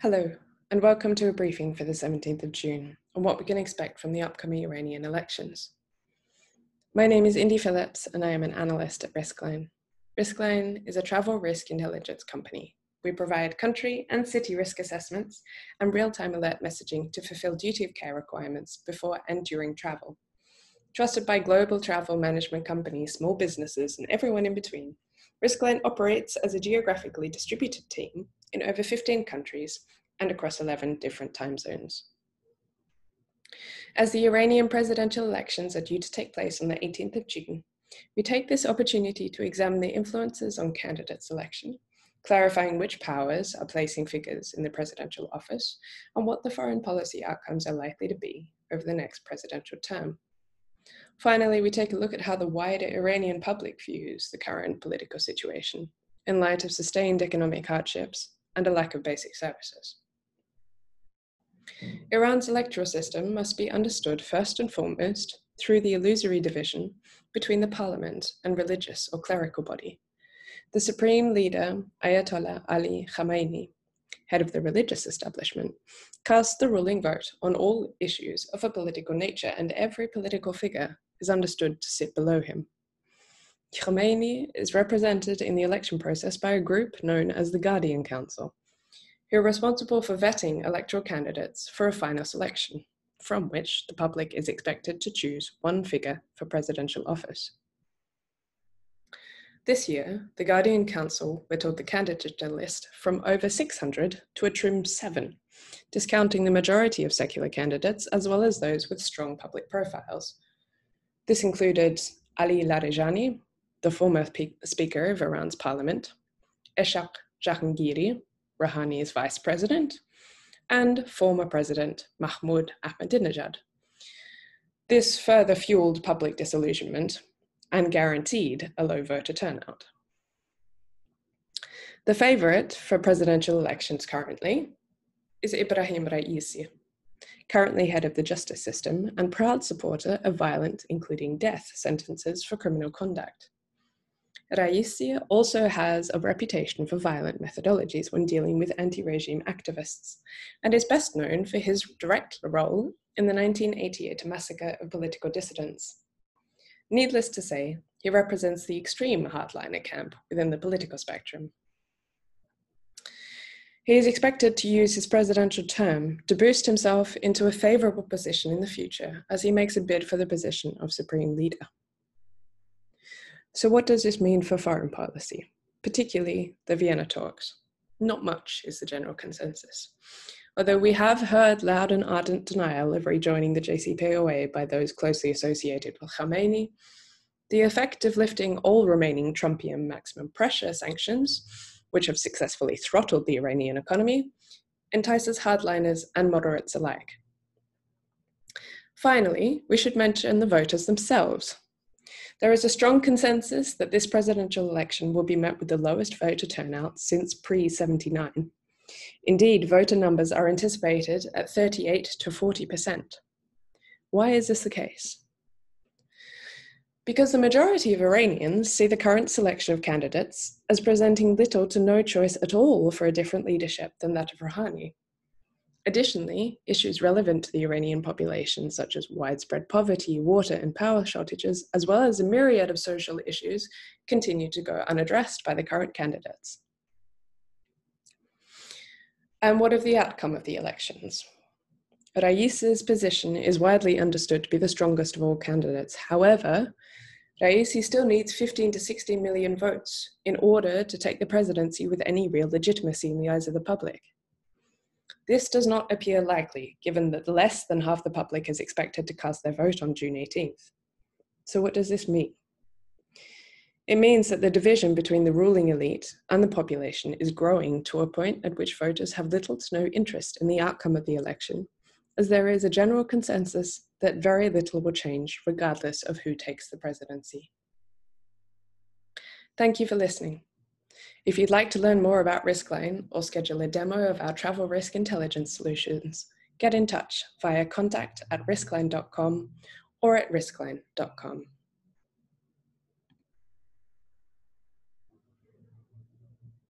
Hello, and welcome to a briefing for the 17th of June on what we can expect from the upcoming Iranian elections. My name is Indy Phillips, and I am an analyst at Riskline. Riskline is a travel risk intelligence company. We provide country and city risk assessments and real time alert messaging to fulfill duty of care requirements before and during travel. Trusted by global travel management companies, small businesses, and everyone in between, Riskline operates as a geographically distributed team in over 15 countries and across 11 different time zones. As the Iranian presidential elections are due to take place on the 18th of June, we take this opportunity to examine the influences on candidate selection, clarifying which powers are placing figures in the presidential office and what the foreign policy outcomes are likely to be over the next presidential term. Finally, we take a look at how the wider Iranian public views the current political situation in light of sustained economic hardships and a lack of basic services. Iran's electoral system must be understood first and foremost through the illusory division between the parliament and religious or clerical body. The supreme leader, Ayatollah Ali Khamenei, head of the religious establishment, casts the ruling vote on all issues of a political nature, and every political figure is understood to sit below him. Khamenei is represented in the election process by a group known as the Guardian Council, who are responsible for vetting electoral candidates for a final selection, from which the public is expected to choose one figure for presidential office. This year, the Guardian Council whittled the candidate list from over 600 to a trim seven, discounting the majority of secular candidates as well as those with strong public profiles. This included Ali Larijani, the former Speaker of Iran's parliament, Ishaq Jahangiri, Rouhani's vice president, and former President Mahmoud Ahmadinejad. This further fueled public disillusionment and guaranteed a low voter turnout. The favorite for presidential elections currently is Ibrahim Raisi, currently head of the justice system and proud supporter of violent, including death, sentences for criminal conduct. Raisi also has a reputation for violent methodologies when dealing with anti regime activists, and is best known for his direct role in the 1988 massacre of political dissidents. Needless to say, he represents the extreme hardliner camp within the political spectrum. He is expected to use his presidential term to boost himself into a favorable position in the future as he makes a bid for the position of supreme leader. So, what does this mean for foreign policy, particularly the Vienna talks? Not much is the general consensus. Although we have heard loud and ardent denial of rejoining the JCPOA by those closely associated with Khamenei, the effect of lifting all remaining Trumpian maximum pressure sanctions, which have successfully throttled the Iranian economy, entices hardliners and moderates alike. Finally, we should mention the voters themselves. There is a strong consensus that this presidential election will be met with the lowest voter turnout since pre 79. Indeed, voter numbers are anticipated at 38 to 40%. Why is this the case? Because the majority of Iranians see the current selection of candidates as presenting little to no choice at all for a different leadership than that of Rouhani. Additionally, issues relevant to the Iranian population, such as widespread poverty, water, and power shortages, as well as a myriad of social issues, continue to go unaddressed by the current candidates. And what of the outcome of the elections? Raisi's position is widely understood to be the strongest of all candidates. However, Raisi still needs 15 to 16 million votes in order to take the presidency with any real legitimacy in the eyes of the public. This does not appear likely, given that less than half the public is expected to cast their vote on June 18th. So, what does this mean? It means that the division between the ruling elite and the population is growing to a point at which voters have little to no interest in the outcome of the election, as there is a general consensus that very little will change regardless of who takes the presidency. Thank you for listening. If you'd like to learn more about Riskline or schedule a demo of our travel risk intelligence solutions, get in touch via contact at riskline.com or at riskline.com.